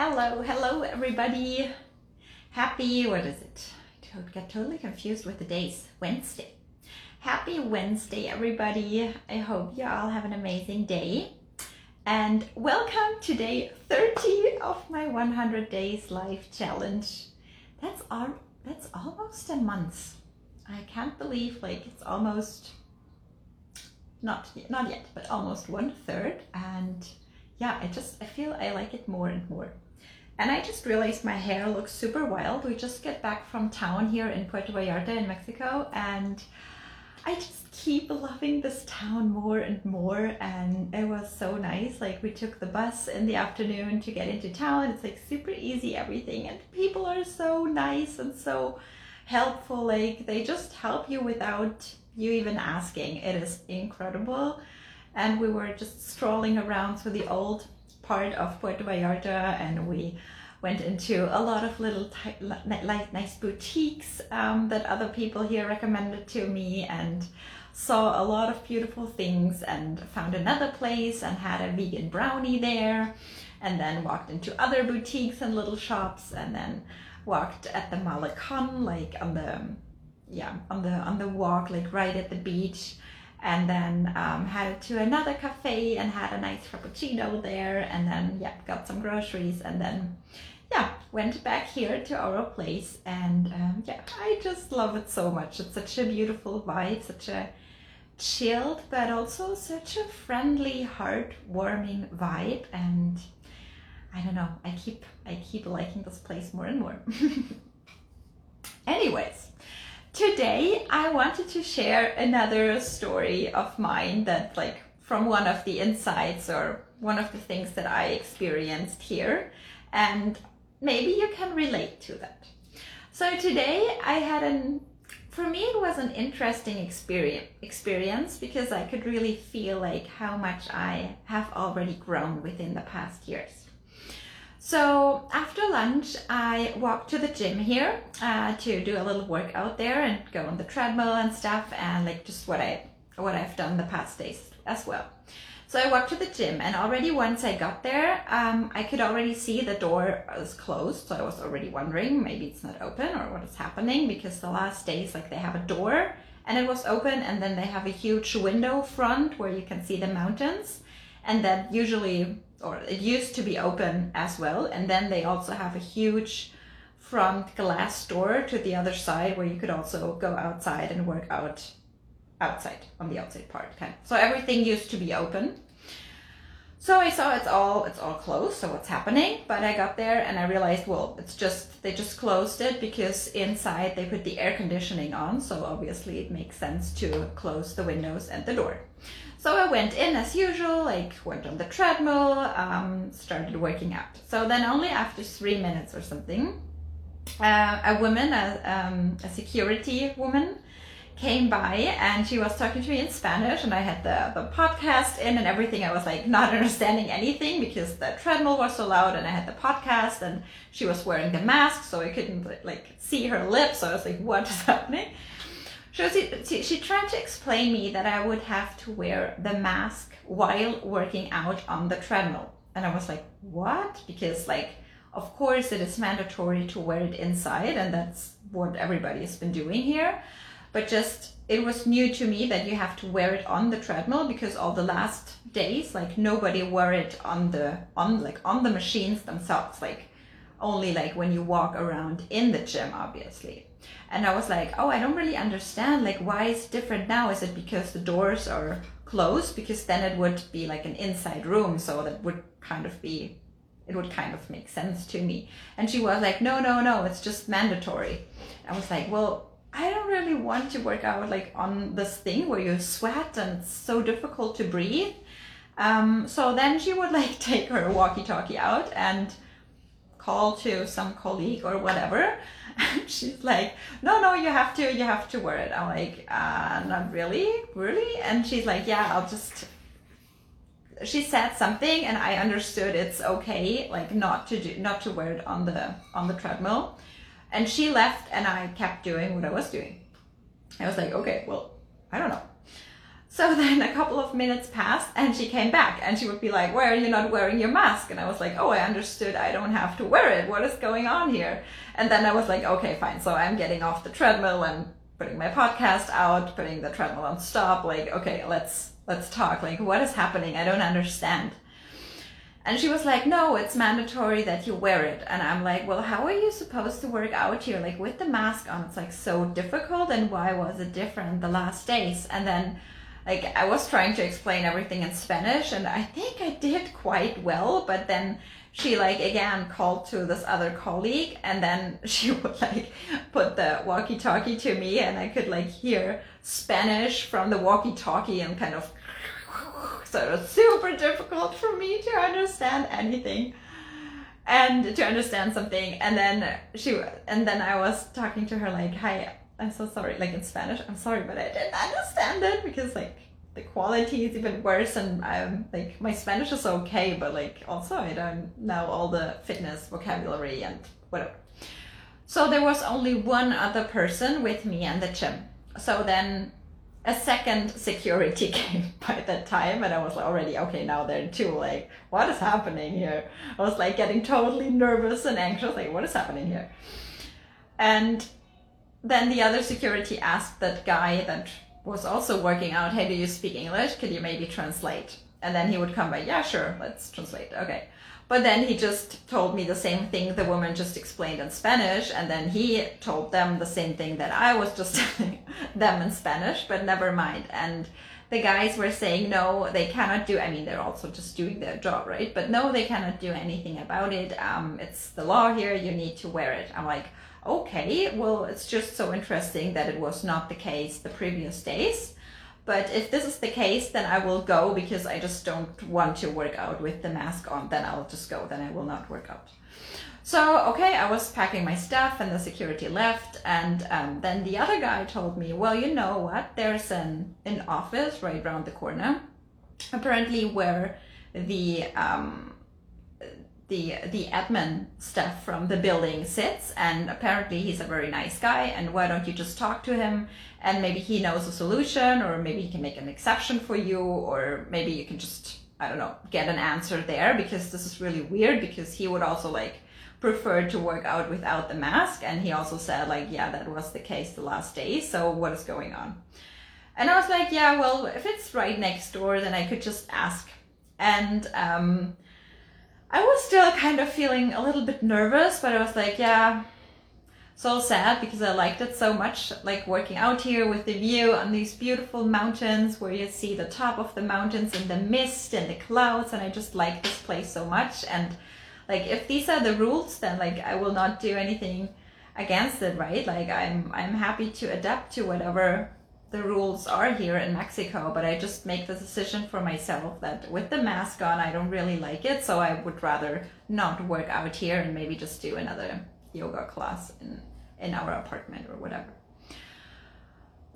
Hello, hello, everybody. Happy, what is it? I get totally confused with the days. Wednesday. Happy Wednesday, everybody. I hope you all have an amazing day. And welcome to day 30 of my 100 Days Life Challenge. That's all, that's almost a month. I can't believe like it's almost not not yet, but almost one third. And yeah, I just I feel I like it more and more. And I just realized my hair looks super wild. We just get back from town here in Puerto Vallarta in Mexico and I just keep loving this town more and more and it was so nice. Like we took the bus in the afternoon to get into town. It's like super easy everything and people are so nice and so helpful. Like they just help you without you even asking. It is incredible. And we were just strolling around through the old part of Puerto Vallarta and we went into a lot of little like nice boutiques um, that other people here recommended to me and saw a lot of beautiful things and found another place and had a vegan brownie there and then walked into other boutiques and little shops and then walked at the Malecon like on the yeah on the on the walk like right at the beach and then um, headed to another cafe and had a nice frappuccino there and then yeah got some groceries and then yeah went back here to our place and um, yeah i just love it so much. It's such a beautiful vibe such a chilled but also such a friendly heartwarming vibe. And i don't know i keep i keep liking this place more and more. Anyways today I wanted to share another story of mine that like from one of the insights or one of the things that I experienced here and maybe you can relate to that. So today I had an for me it was an interesting experience experience because I could really feel like how much I have already grown within the past years. So after lunch, I walked to the gym here uh, to do a little workout there and go on the treadmill and stuff, and like just what I what I've done the past days as well. So I walked to the gym, and already once I got there, um, I could already see the door was closed. So I was already wondering maybe it's not open or what is happening because the last days like they have a door and it was open, and then they have a huge window front where you can see the mountains, and that usually or it used to be open as well. And then they also have a huge front glass door to the other side where you could also go outside and work out outside on the outside part. Okay. So everything used to be open. So I saw it's all it's all closed. So what's happening? But I got there and I realized, well, it's just they just closed it because inside they put the air conditioning on. So obviously it makes sense to close the windows and the door. So I went in as usual, like went on the treadmill, um, started working out. So then only after three minutes or something, uh, a woman, a, um, a security woman, came by and she was talking to me in Spanish and I had the, the podcast in and everything. I was like not understanding anything because the treadmill was so loud and I had the podcast and she was wearing the mask so I couldn't like see her lips. So I was like, what is happening? She, she, she tried to explain me that I would have to wear the mask while working out on the treadmill. And I was like, what? Because like, of course it is mandatory to wear it inside and that's what everybody has been doing here. But just, it was new to me that you have to wear it on the treadmill because all the last days, like nobody wore it on the, on like on the machines themselves. Like only like when you walk around in the gym, obviously and I was like, oh, I don't really understand. Like, why it's different now? Is it because the doors are closed? Because then it would be like an inside room, so that would kind of be, it would kind of make sense to me. And she was like, no, no, no, it's just mandatory. I was like, well, I don't really want to work out like on this thing where you sweat and it's so difficult to breathe. Um, so then she would like take her walkie-talkie out and call to some colleague or whatever she's like, no, no, you have to, you have to wear it. I'm like, uh, not really, really. And she's like, yeah, I'll just. She said something, and I understood it's okay, like not to do, not to wear it on the on the treadmill. And she left, and I kept doing what I was doing. I was like, okay, well, I don't know. So then a couple of minutes passed and she came back and she would be like, Why are you not wearing your mask? And I was like, Oh, I understood. I don't have to wear it. What is going on here? And then I was like, Okay, fine. So I'm getting off the treadmill and putting my podcast out, putting the treadmill on stop. Like, okay, let's, let's talk. Like, what is happening? I don't understand. And she was like, no, it's mandatory that you wear it. And I'm like, well, how are you supposed to work out here? Like with the mask on, it's like so difficult. And why was it different the last days? And then like I was trying to explain everything in Spanish and I think I did quite well, but then she like again called to this other colleague and then she would like put the walkie talkie to me and I could like hear Spanish from the walkie talkie and kind of so it was super difficult for me to understand anything and to understand something. And then she and then I was talking to her like hi I'm so sorry like in Spanish I'm sorry but I didn't understand it because like the quality is even worse and I'm like my Spanish is okay but like also I don't know all the fitness vocabulary and whatever. So there was only one other person with me in the gym. So then a second security came by that time and I was like already okay now there are two like what is happening here? I was like getting totally nervous and anxious like what is happening here? And then the other security asked that guy that was also working out, hey, do you speak English? Could you maybe translate? And then he would come by, yeah, sure, let's translate. Okay. But then he just told me the same thing the woman just explained in Spanish, and then he told them the same thing that I was just telling them in Spanish, but never mind. And the guys were saying, no, they cannot do, I mean, they're also just doing their job, right? But no, they cannot do anything about it. Um, it's the law here, you need to wear it. I'm like, okay, well, it's just so interesting that it was not the case the previous days. But if this is the case, then I will go because I just don't want to work out with the mask on. Then I'll just go. Then I will not work out. So, okay, I was packing my stuff and the security left. And um, then the other guy told me, well, you know what? There's an, an office right around the corner, apparently where the um, the the admin staff from the building sits and apparently he's a very nice guy and why don't you just talk to him? And maybe he knows a solution or maybe he can make an exception for you or maybe you can just i don't know get an answer there because this is really weird because he would also like prefer to work out without the mask and he also said like yeah that was the case the last day so what is going on? And i was like yeah well if it's right next door then i could just ask. And um I was still kind of feeling a little bit nervous, but I was like, yeah, so sad because I liked it so much, like working out here with the view on these beautiful mountains where you see the top of the mountains and the mist and the clouds, and I just like this place so much. And like, if these are the rules, then like I will not do anything against it, right? Like I'm I'm happy to adapt to whatever the rules are here in Mexico, but I just make the decision for myself that with the mask on, I don't really like it. So I would rather not work out here and maybe just do another yoga class in, in our apartment or whatever.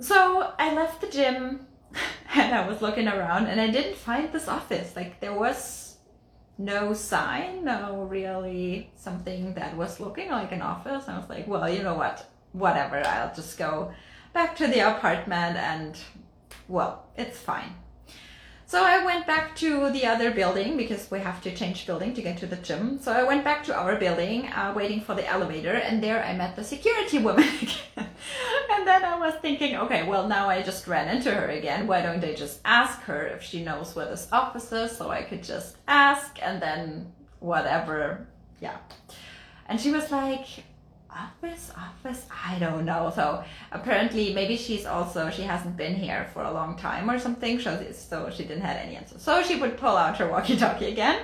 So I left the gym and I was looking around and I didn't find this office. Like there was no sign, no really something that was looking like an office. I was like, well, you know what? Whatever, I'll just go back to the apartment and well, it's fine. So I went back to the other building because we have to change building to get to the gym. So I went back to our building, uh, waiting for the elevator, and there I met the security woman again. and then I was thinking, okay, well now I just ran into her again. Why don't I just ask her if she knows where this office is, so I could just ask and then whatever, yeah. And she was like, office? Office? I don't know. So apparently maybe she's also she hasn't been here for a long time or something so, so she didn't have any answer so she would pull out her walkie-talkie again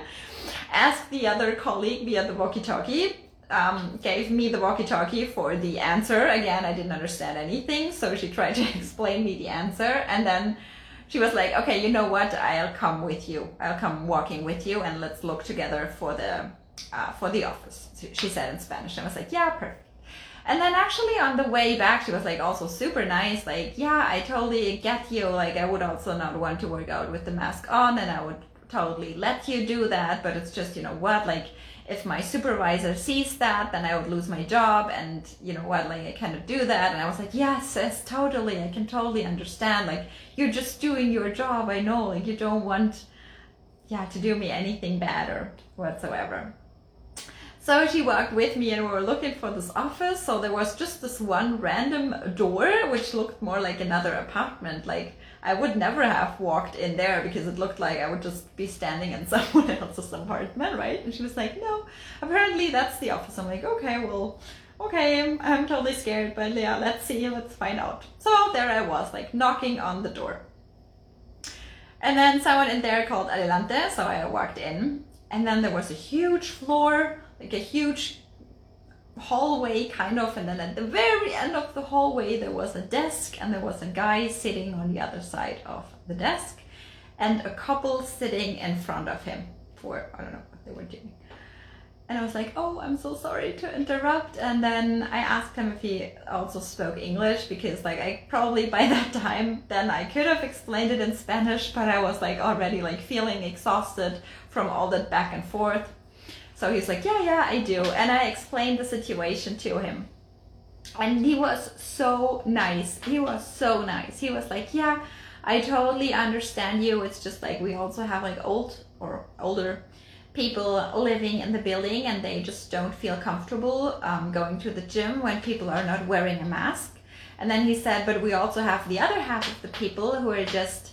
ask the other colleague via the walkie-talkie um, gave me the walkie-talkie for the answer. Again i didn't understand anything so she tried to explain me the answer and then she was like okay you know what? I'll come with you. I'll come walking with you and let's look together for the uh, for the office. She said in Spanish. I was like, yeah, perfect. And then actually on the way back, she was like also super nice. Like, yeah, I totally get you. Like, I would also not want to work out with the mask on, and I would totally let you do that. But it's just, you know what? Like, if my supervisor sees that, then I would lose my job. And you know what, like I cannot do that. And I was like, yes, yes, totally. I can totally understand. Like you're just doing your job. I know, like you don't want, yeah, to do me anything bad or whatsoever. So she walked with me and we were looking for this office. So there was just this one random door, which looked more like another apartment. Like I would never have walked in there because it looked like I would just be standing in someone else's apartment, right? And she was like, no, apparently that's the office. I'm like, okay, well, okay, I'm, I'm totally scared, but yeah, let's see, let's find out. So there I was, like knocking on the door. And then someone in there called Adelante, so I walked in. And then there was a huge floor, like a huge hallway kind of and then at the very end of the hallway there was a desk and there was a guy sitting on the other side of the desk and a couple sitting in front of him for i don't know what they were doing. And i was like oh i'm so sorry to interrupt. And then i asked him if he also spoke english because like i probably by that time then i could have explained it in spanish but i was like already like feeling exhausted from all that back and forth so he's like, yeah, yeah, I do. And I explained the situation to him. And he was so nice. He was so nice. He was like, yeah, I totally understand you. It's just like we also have like old or older people living in the building and they just don't feel comfortable um, going to the gym when people are not wearing a mask. And then he said, but we also have the other half of the people who are just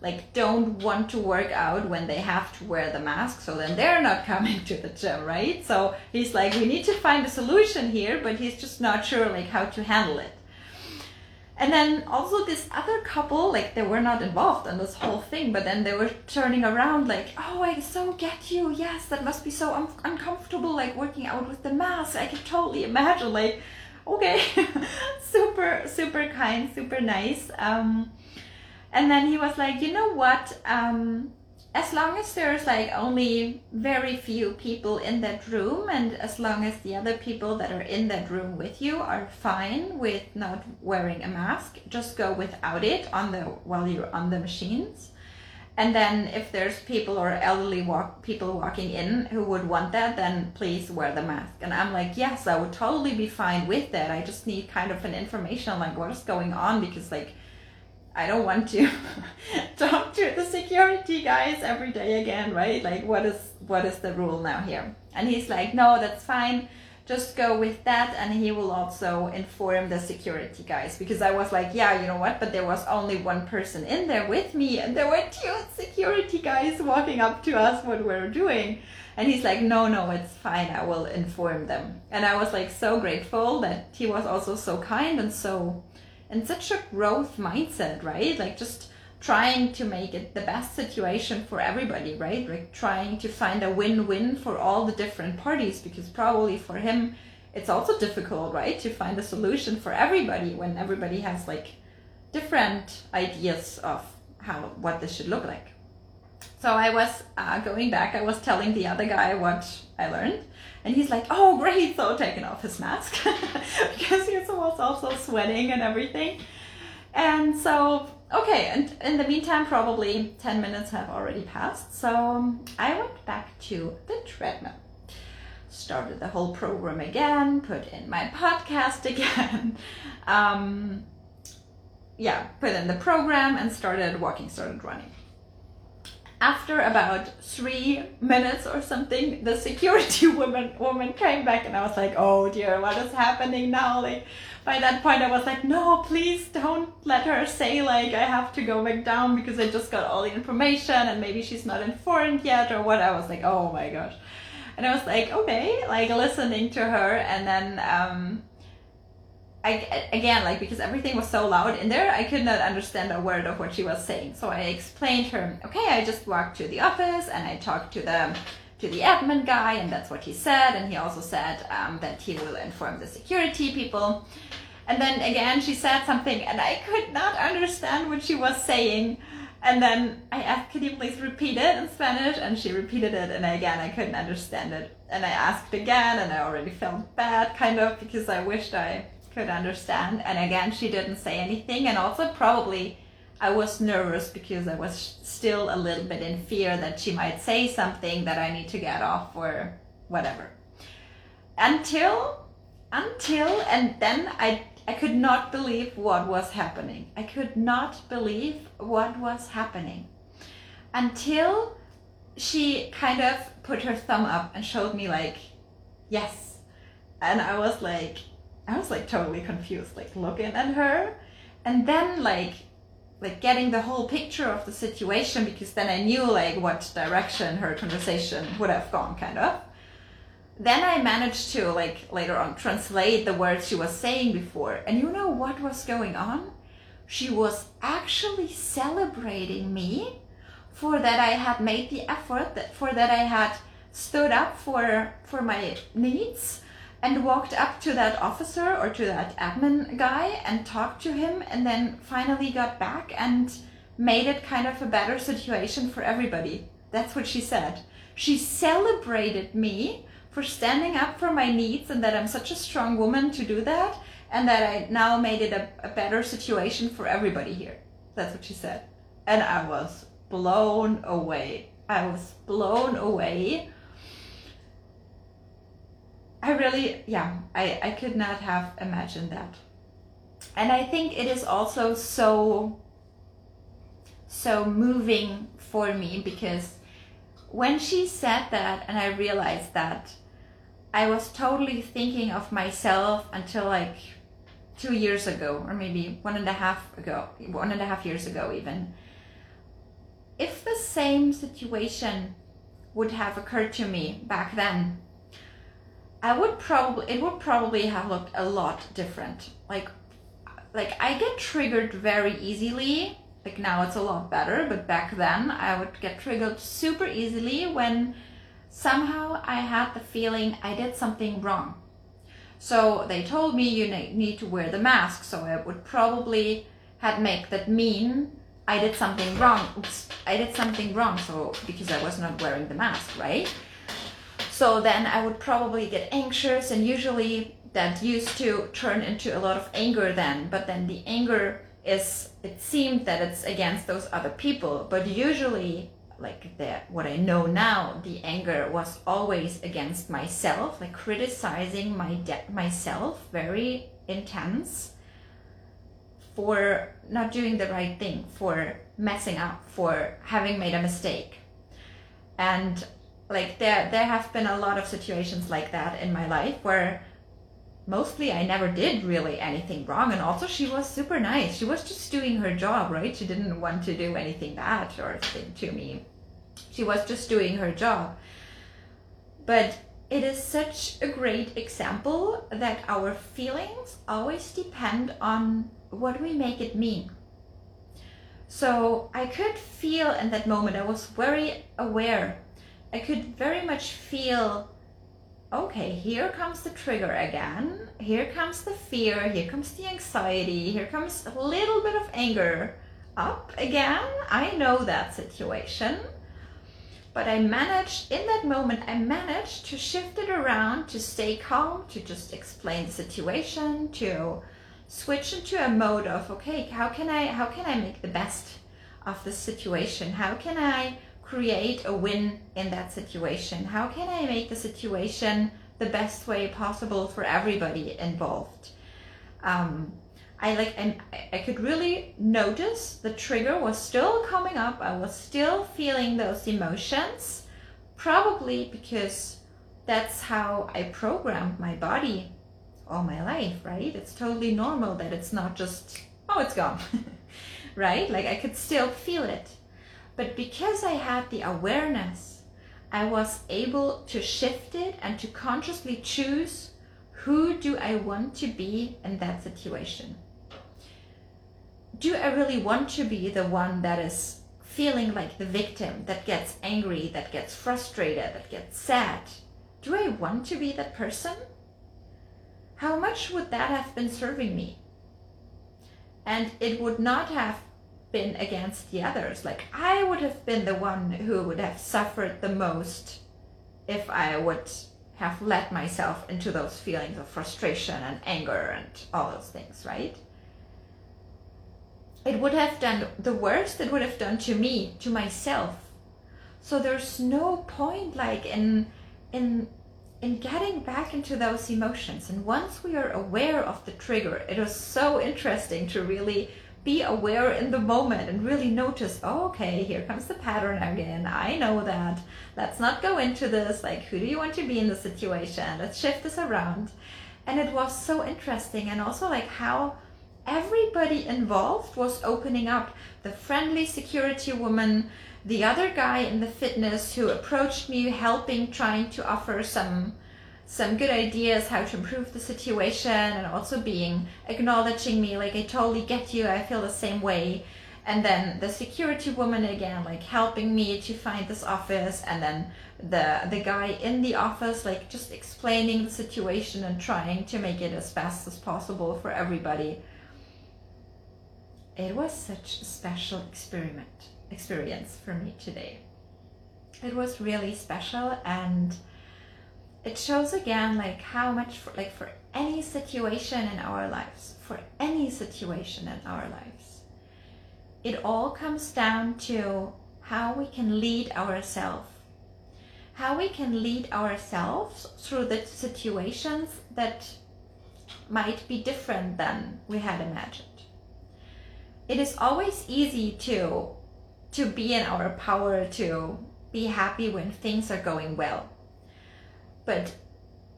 like don't want to work out when they have to wear the mask so then they're not coming to the gym right? So he's like we need to find a solution here but he's just not sure like how to handle it. And then also this other couple like they were not involved in this whole thing but then they were turning around like oh i so get you. Yes that must be so un- uncomfortable like working out with the mask. I can totally imagine like okay. Super super kind super nice. Um and then he was like, you know what? Um, as long as there's like only very few people in that room, and as long as the other people that are in that room with you are fine with not wearing a mask, just go without it on the while you're on the machines. And then if there's people or elderly walk people walking in who would want that, then please wear the mask. And I'm like, yes, I would totally be fine with that. I just need kind of an information on like what is going on because like I don't want to talk to the security guys every day again, right? Like what is what is the rule now here? And he's like, no, that's fine. Just go with that, and he will also inform the security guys because I was like, yeah, you know what? But there was only one person in there with me, and there were two security guys walking up to us what we are doing. And he's like, no, no, it's fine. I will inform them. And I was like so grateful that he was also so kind and so and such a growth mindset, right? Like just trying to make it the best situation for everybody, right? Like trying to find a win-win for all the different parties because probably for him it's also difficult, right? To find a solution for everybody when everybody has like different ideas of how what this should look like. So I was uh, going back, I was telling the other guy what I learned and he's like, oh, great. So taking off his mask because he was also sweating and everything. And so, okay. And in the meantime, probably 10 minutes have already passed. So um, I went back to the treadmill. Started the whole program again, put in my podcast again. um, yeah, put in the program and started walking, started running after about three minutes or something, the security woman woman came back, and I was like, "Oh dear, what is happening now?" Like, by that point, I was like, "No, please don't let her say like I have to go back down because I just got all the information, and maybe she's not informed yet or what." I was like, "Oh my gosh," and I was like, "Okay," like listening to her, and then um, I, again, like because everything was so loud in there, I could not understand a word of what she was saying. So I explained her, okay, I just walked to the office and I talked to the to the admin guy, and that's what he said. And he also said um, that he will inform the security people. And then again, she said something, and I could not understand what she was saying. And then I asked, "Can you please repeat it in Spanish?" And she repeated it, and again, I couldn't understand it. And I asked again, and I already felt bad, kind of, because I wished I could understand. And again, she didn't say anything. And also, probably, I was nervous because I was still a little bit in fear that she might say something that I need to get off or whatever. Until, until, and then I, I could not believe what was happening. I could not believe what was happening until she kind of put her thumb up and showed me like, yes. And I was like, I was like totally confused, like looking at her, and then like like getting the whole picture of the situation because then I knew like what direction her conversation would have gone kind of. Then I managed to like later on translate the words she was saying before. And you know what was going on? She was actually celebrating me for that I had made the effort that for that I had stood up for for my needs and walked up to that officer or to that admin guy and talked to him and then finally got back and made it kind of a better situation for everybody. That's what she said. She celebrated me for standing up for my needs and that I'm such a strong woman to do that and that I now made it a, a better situation for everybody here. That's what she said. And I was blown away. I was blown away I really, yeah, I, I could not have imagined that. And I think it is also so, so moving for me because when she said that and I realized that, I was totally thinking of myself until like two years ago, or maybe one and a half ago, one and a half years ago, even. If the same situation would have occurred to me back then, I would probably it would probably have looked a lot different. Like like I get triggered very easily. Like now it's a lot better, but back then I would get triggered super easily when somehow I had the feeling I did something wrong. So they told me you need to wear the mask, so I would probably had make that mean I did something wrong. Oops, I did something wrong, so because I was not wearing the mask, right? So then I would probably get anxious, and usually that used to turn into a lot of anger then. But then the anger is, it seemed that it's against those other people, but usually like what i know now the anger was always against myself like criticizing my de- myself very intense for not doing the right thing for messing up for having made a mistake and like there there have been a lot of situations like that in my life where mostly I never did really anything wrong and also she was super nice. She was just doing her job, right? She didn't want to do anything bad or thing to me. She was just doing her job. But it is such a great example that our feelings always depend on what we make it mean. So I could feel in that moment, I was very aware I could very much feel okay, here comes the trigger again. Here comes the fear. Here comes the anxiety. Here comes a little bit of anger up again. I know that situation. But I managed, in that moment, I managed to shift it around, to stay calm, to just explain the situation, to switch into a mode of, okay, how can I, how can I make the best of the situation? How can I create a win in that situation? How can I make the situation the best way possible for everybody involved? Um, I like and I could really notice the trigger was still coming up. I was still feeling those emotions, probably because that's how I programmed my body all my life, right? It's totally normal that it's not just oh, it's gone. right? Like I could still feel it. But because I had the awareness, I was able to shift it and to consciously choose who do I want to be in that situation. Do I really want to be the one that is feeling like the victim, that gets angry, that gets frustrated, that gets sad? Do I want to be that person? How much would that have been serving me? And it would not have been against the others. Like I would have been the one who would have suffered the most if I would have let myself into those feelings of frustration and anger and all those things, right? It would have done the worst it would have done to me, to myself. So there's no point like in in in getting back into those emotions. And once we are aware of the trigger, it is so interesting to really be aware in the moment and really notice, oh, okay, here comes the pattern again. I know that. Let's not go into this. Like, who do you want to be in the situation? Let's shift this around. And it was so interesting. And also, like, how everybody involved was opening up. The friendly security woman, the other guy in the fitness who approached me, helping, trying to offer some some good ideas how to improve the situation and also being acknowledging me like i totally get you i feel the same way. And then the security woman again like helping me to find this office and then the the guy in the office like just explaining the situation and trying to make it as fast as possible for everybody. It was such a special experiment experience for me today. It was really special and it shows again like how much for, like for any situation in our lives for any situation in our lives. It all comes down to how we can lead ourselves how we can lead ourselves through the situations that might be different than we had imagined. It is always easy to to be in our power to be happy when things are going well but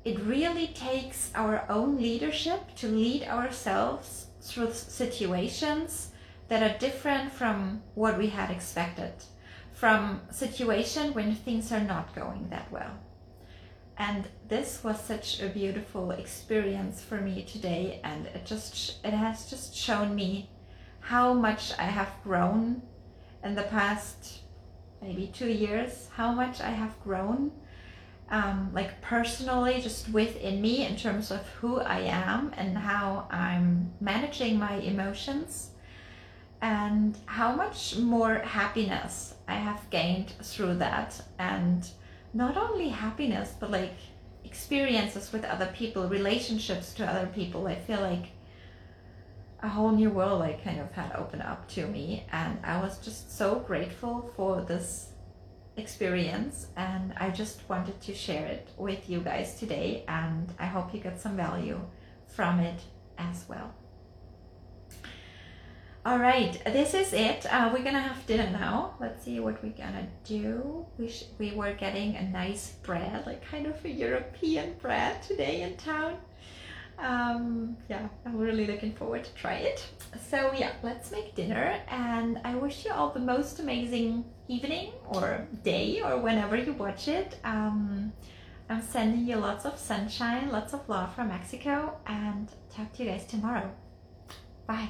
it really takes our own leadership to lead ourselves through situations that are different from what we had expected, from situation when things are not going that well. And this was such a beautiful experience for me today, and it just it has just shown me how much I have grown in the past maybe two years, how much I have grown um, like personally, just within me in terms of who I am and how I'm managing my emotions, and how much more happiness I have gained through that. And not only happiness, but like experiences with other people, relationships to other people. I feel like a whole new world like kind of had opened up to me and I was just so grateful for this experience and I just wanted to share it with you guys today and I hope you get some value from it as well. All right, this is it. Uh, we're gonna have dinner now. Let's see what we're gonna do. We we were getting a nice bread, like kind of a European bread today in town um, yeah, I'm really looking forward to try it. So yeah, let's make dinner and I wish you all the most amazing evening or day or whenever you watch it. Um, I'm sending you lots of sunshine, lots of love from Mexico and talk to you guys tomorrow. Bye.